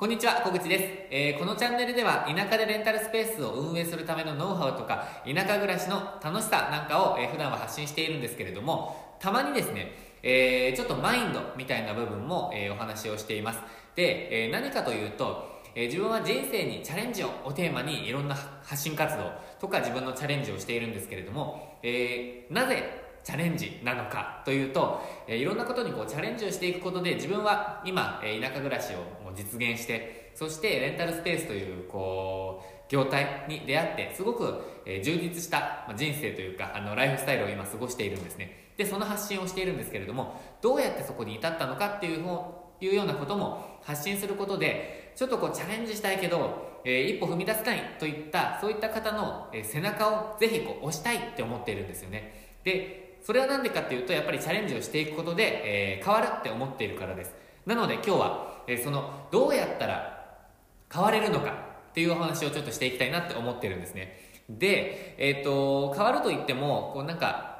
こんにちは、小口です、えー、このチャンネルでは田舎でレンタルスペースを運営するためのノウハウとか田舎暮らしの楽しさなんかを、えー、普段は発信しているんですけれどもたまにですね、えー、ちょっとマインドみたいな部分も、え、お話をしています。で、え、何かというとえ、自分は人生にチャレンジををテーマにいろんな発信活動とか自分のチャレンジをしているんですけれども、え、なぜチャレンジなのかというと、え、いろんなことにこうチャレンジをしていくことで自分は今、え、田舎暮らしをもう実現してそしてレンタルスペースというこう業態に出会ってすごく、え、充実した人生というかあのライフスタイルを今過ごしているんですね。でその発信をしているんですけれどもどうやってそこに至ったのかっていういうようなことも発信することでちょっとこうチャレンジしたいけど、えー、一歩踏み出せないといったそういった方の、え、背中をぜひこう押したいって思っているんですよね。でそれは何でかっていうとやっぱりチャレンジをしていくことで、えー、変わるって思っているからです。なので今日は、えー、そのどうやったら変われるのかっていうお話をちょっとしていきたいなって思ってるんですね。で、えーと、変わるといってもこうなんか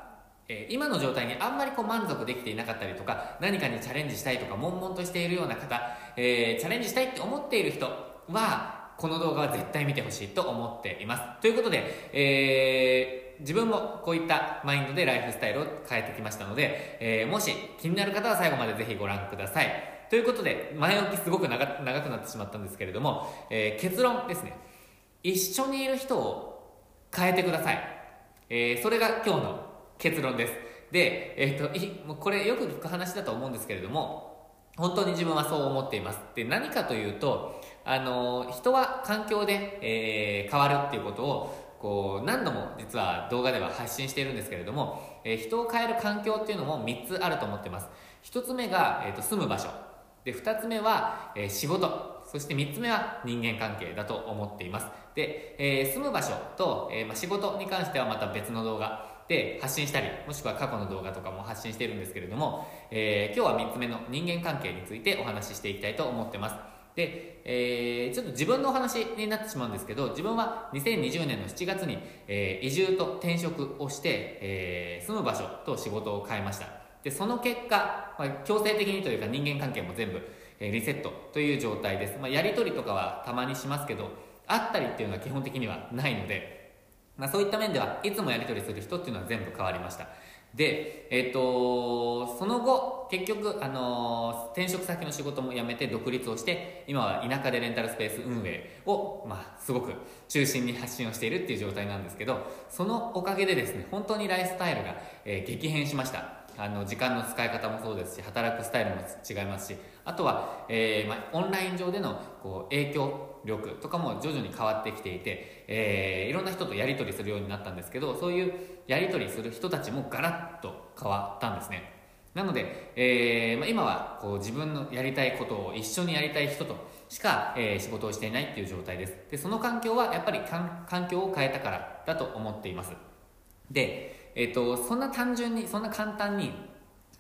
え今の状態にあんまりこう満足できていなかったりとか何かにチャレンジしたいとか悶々としているような方、えー、チャレンジしたいって思っている人はこの動画は絶対見てほしいと思っていますということで、えー自分もこういったマインドでライフスタイルを変えてきましたので、えー、もし気になる方は最後までぜひご覧ください。ということで、前置きすごく長くなってしまったんですけれども、えー、結論ですね。一緒にいる人を変えてください。えー、それが今日の結論です。で、えっ、ー、と、もうこれよく聞く話だと思うんですけれども、本当に自分はそう思っています。で、何かというと、あの、人は環境で、えー、変わるっていうことをこう何度も実は動画では発信しているんですけれども、えー、人を変える環境っていうのも3つあると思ってます。1つ目が、えーと、住む場所。で2つ目は、えー、仕事。そして3つ目は人間関係だと思っています。で、えー、住む場所と、えま、仕事に関してはまた別の動画で発信したりもしくは過去の動画とかも発信してるんですけれども、え、今日は3つ目の人間関係についてお話ししていきたいと思ってます。で、えー、ちょっと自分のお話になってしまうんですけど自分は2020年の7月に、えー、移住と転職をして、えー、住む場所と仕事を変えました。でその結果、まあ、強制的にというか人間関係も全部、えー、リセットという状態です、まあ、やり取りとかはたまにしますけどあったりっていうのは基本的にはないので、まあ、そういった面ではいつもやり取りする人っていうのは全部変わりました。で、えっ、ー、とその後結局、あのー、転職先の仕事も辞めて独立をして今は田舎でレンタルスペース運営を、まあ、すごく中心に発信をしているっていう状態なんですけどそのおかげでですね本当にライフスタイルが、えー、激変しました。あの時間の使い方もそうですし働くスタイルも違いますしあとは、えーまあ、オンライン上でのこう影響力とかも徐々に変わってきていて、えー、いろんな人とやり取りするようになったんですけどそういうやり取りする人たちもガラッと変わったんですね。なので、えーまあ、今はこう自分のやりたいことを一緒にやりたい人としか、えー、仕事をしていないっていう状態です。でその環境はやっぱり環境を変えたからだと思っています。で、えーと、そんな単純にそんな簡単に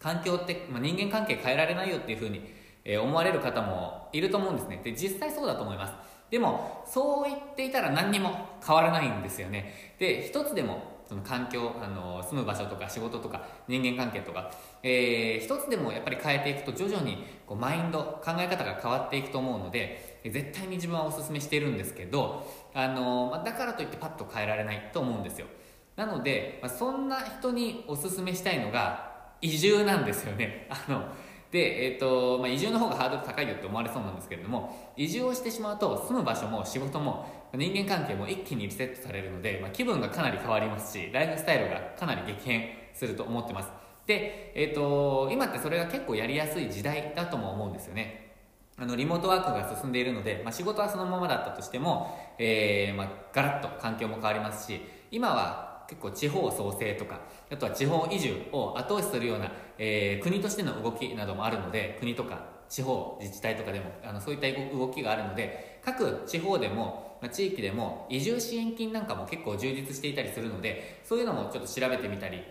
環境って、まあ、人間関係変えられないよっていうふうに、え、思われる方もいると思うんですね。で実際そうだと思います。でもそう言っていたら何にも変わらないんですよね。で一つでもその環境あの住む場所とか仕事とか人間関係とか、えー、一つでもやっぱり変えていくと徐々にこうマインド考え方が変わっていくと思うので絶対に自分はおすすめしているんですけどあの、だからといってパッと変えられないと思うんですよ。なので、まあ、そんな人におすすめしたいのが移住なんですよね。あので、えーとまあ、移住の方がハードル高いよって思われそうなんですけれども移住をしてしまうと住む場所も仕事も人間関係も一気にリセットされるので、まあ、気分がかなり変わりますしライフスタイルがかなり激変すると思ってます。で、えーと、今ってそれが結構やりやすい時代だとも思うんですよね。あのリモートワークが進んでいるので、まあ、仕事はそのままだったとしても、えーまあ、ガラッと環境も変わりますし今は結構地方創生とかあとは地方移住を後押しするような、えー、国としての動きなどもあるので国とか地方自治体とかでもあのそういった動きがあるので各地方でも、まあ、地域でも移住支援金なんかも結構充実していたりするのでそういうのもちょっと調べてみたり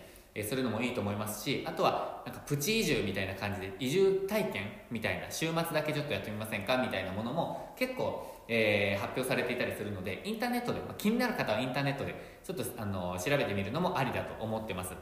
するのもいいと思いますしあとはなんかプチ移住みたいな感じで移住体験みたいな週末だけちょっとやってみませんか？みたいなものも結構、えー、発表されていたりするのでインターネットで、まあ、気になる方はインターネットでちょっとあの調べてみるのもありだと思ってます。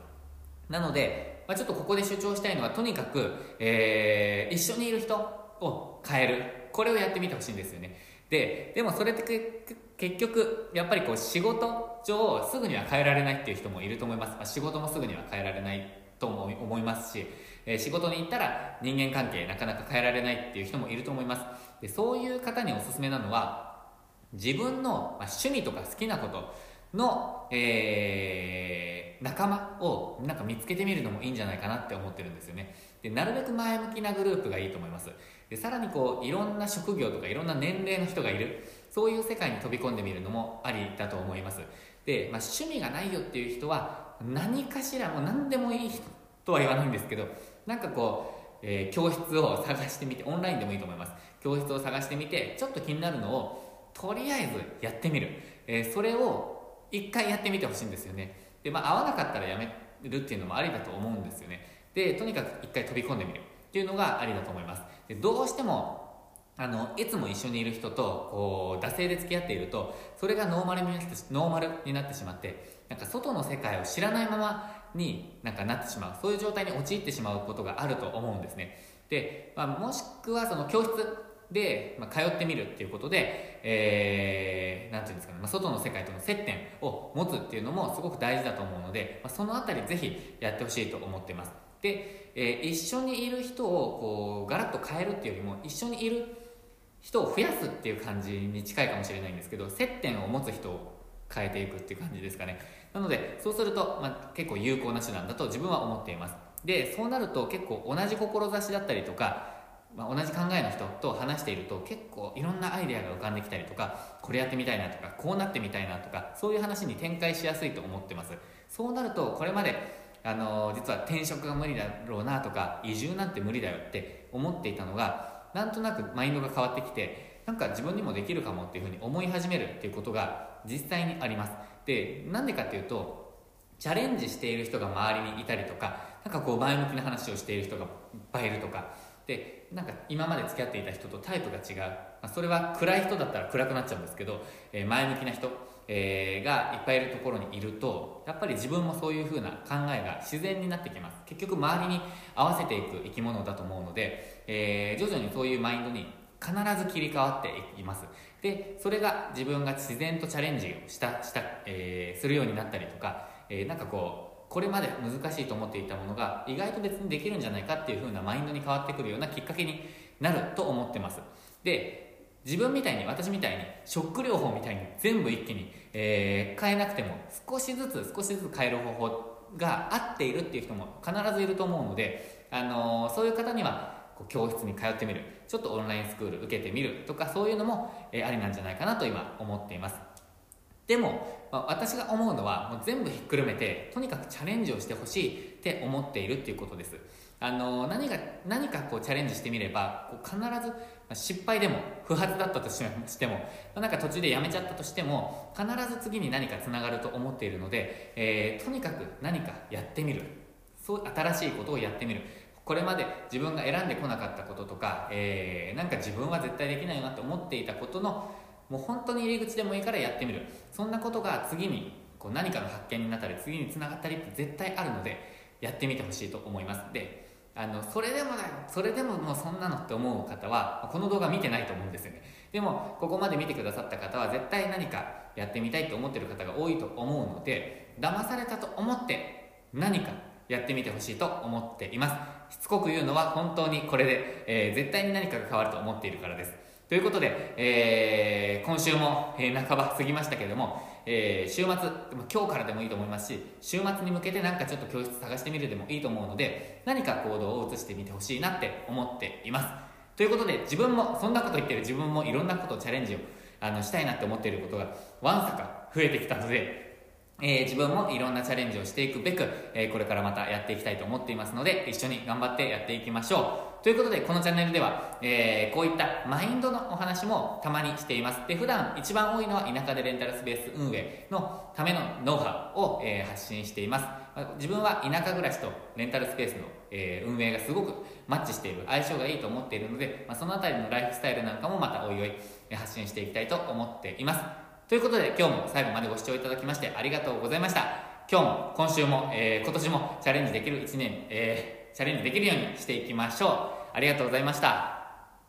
なので、まあ、ちょっとここで主張したいのはとにかく、えー、一緒にいる人を変える。これをやってみてほしいんですよね。ででもそれって結局やっぱりこう仕事上すぐには変えられないっていう人もいると思います、まあ、仕事もすぐには変えられないと思いますし、え、仕事に行ったら人間関係なかなか変えられないっていう人もいると思います。でそういう方におすすめなのは自分の趣味とか好きなこと。の、えー、仲間をなんか見つけてみるのもいいんじゃないかなって思ってるんですよね。でなるべく前向きなグループがいいと思います。でさらにこういろんな職業とかいろんな年齢の人がいる。そういう世界に飛び込んでみるのもありだと思います。で、まあ、趣味がないよっていう人は何かしらもう何でもいい人とは言わないんですけどなんかこうえー、教室を探してみてオンラインでもいいと思います。教室を探してみてちょっと気になるのをとりあえずやってみる、えー、それを一回やってみてほしいんですよね。で、まあ、合わなかったらやめるっていうのもありだと思うんですよね。でとにかく一回飛び込んでみる。っていうのがありだと思います。でどうしてもあのいつも一緒にいる人とこう惰性で付き合っているとそれがノーマルになってノーマルになってしまってなんか外の世界を知らないままになんかなってしまう。そういう状態に陥ってしまうことがあると思うんですね。で、まあ、もしくはその教室で、まあ、通ってみるっていうことで、えー、なんていうんですかね、まあ、外の世界との接点を持つっていうのもすごく大事だと思うので、まあ、そのあたりぜひやってほしいと思ってます。で、えー、一緒にいる人をこうガラッと変えるっていうよりも一緒にいる人を増やすっていう感じに近いかもしれないんですけど接点を持つ人を変えていくっていう感じですかね。なのでそうすると、まあ、結構有効な手段だと自分は思っています。でそうなると結構同じ志だったりとか、まあ、同じ考えの人と話していると結構いろんなアイデアが浮かんできたりとかこれやってみたいなとかこうなってみたいなとかそういう話に展開しやすいと思ってます。そうなるとこれまであの実は転職が無理だろうなとか移住なんて無理だよって思っていたのがなんとなくマインドが変わってきてなんか自分にもできるかもっていうふうに思い始めるっていうことが実際にあります。でなんでかっていうとチャレンジしている人が周りにいたりとかなんかこう前向きな話をしている人がいっぱいいるとかでなんか今まで付き合っていた人とタイプが違う、まあ、それは暗い人だったら暗くなっちゃうんですけど、えー、前向きな人、えー、がいっぱいいるところにいるとやっぱり自分もそういう風な考えが自然になってきます。結局周りに合わせていく生き物だと思うので、えー、徐々にそういうマインドに必ず切り替わっています。でそれが自分が自然とチャレンジをしたした、えー、するようになったりとか、え、なんかこうこれまで難しいと思っていたものが意外と別にできるんじゃないかっていう風なマインドに変わってくるようなきっかけになると思ってます。で自分みたいに私みたいにショック療法みたいに全部一気に、えー、変えなくても少しずつ少しずつ変える方法が合っているっていう人も必ずいると思うので、あのー、そういう方には教室に通ってみる。ちょっとオンラインスクール受けてみるとかそういうのも、えー、ありなんじゃないかなと今思っています。でも、まあ、私が思うのはもう全部ひっくるめてとにかくチャレンジをしてほしいって思っているっていうことです。あの、何か何かこうチャレンジしてみればこう必ず失敗でも不発だったとしてもなんか途中でやめちゃったとしても必ず次に何かつながると思っているので、えー、とにかく何かやってみる。そう新しいことをやってみる。これまで自分が選んでこなかったこととか、えー、なんか自分は絶対できないなって思っていたことのもう本当に入り口でもいいからやってみる。そんなことが次にこう何かの発見になったり次につながったりって絶対あるのでやってみてほしいと思います。であのそれでもだよそれでももうそんなのって思う方はこの動画見てないと思うんですよね。でもここまで見てくださった方は絶対何かやってみたいと思ってる方が多いと思うので騙されたと思って何かやってみてほしいと思っています。しつこく言うのは本当にこれで、えー、絶対に何かが変わると思っているからです。ということで、えー、今週も、えー、半ば過ぎましたけれども、えー、週末今日からでもいいと思いますし週末に向けて何かちょっと教室探してみるでもいいと思うので何か行動を移してみてほしいなって思っています。ということで自分もそんなこと言ってる自分もいろんなことをチャレンジをあのしたいなって思っていることがわんさか増えてきたのでえー、自分もいろんなチャレンジをしていくべく、えー、これからまたやっていきたいと思っていますので、一緒に頑張ってやっていきましょう。ということで、このチャンネルでは、えー、こういったマインドのお話もたまにしています。で、普段一番多いのは田舎でレンタルスペース運営のためのノウハウを、え発信しています。自分は田舎暮らしとレンタルスペースの、え運営がすごくマッチしている、相性がいいと思っているので、まあ、そのあたりのライフスタイルなんかもまたおいおい発信していきたいと思っています。ということで今日も最後までご視聴いただきましてありがとうございました。今日も今週も、えー、今年もチャレンジできる1年、えー、チャレンジできるようにしていきましょう。ありがとうございました。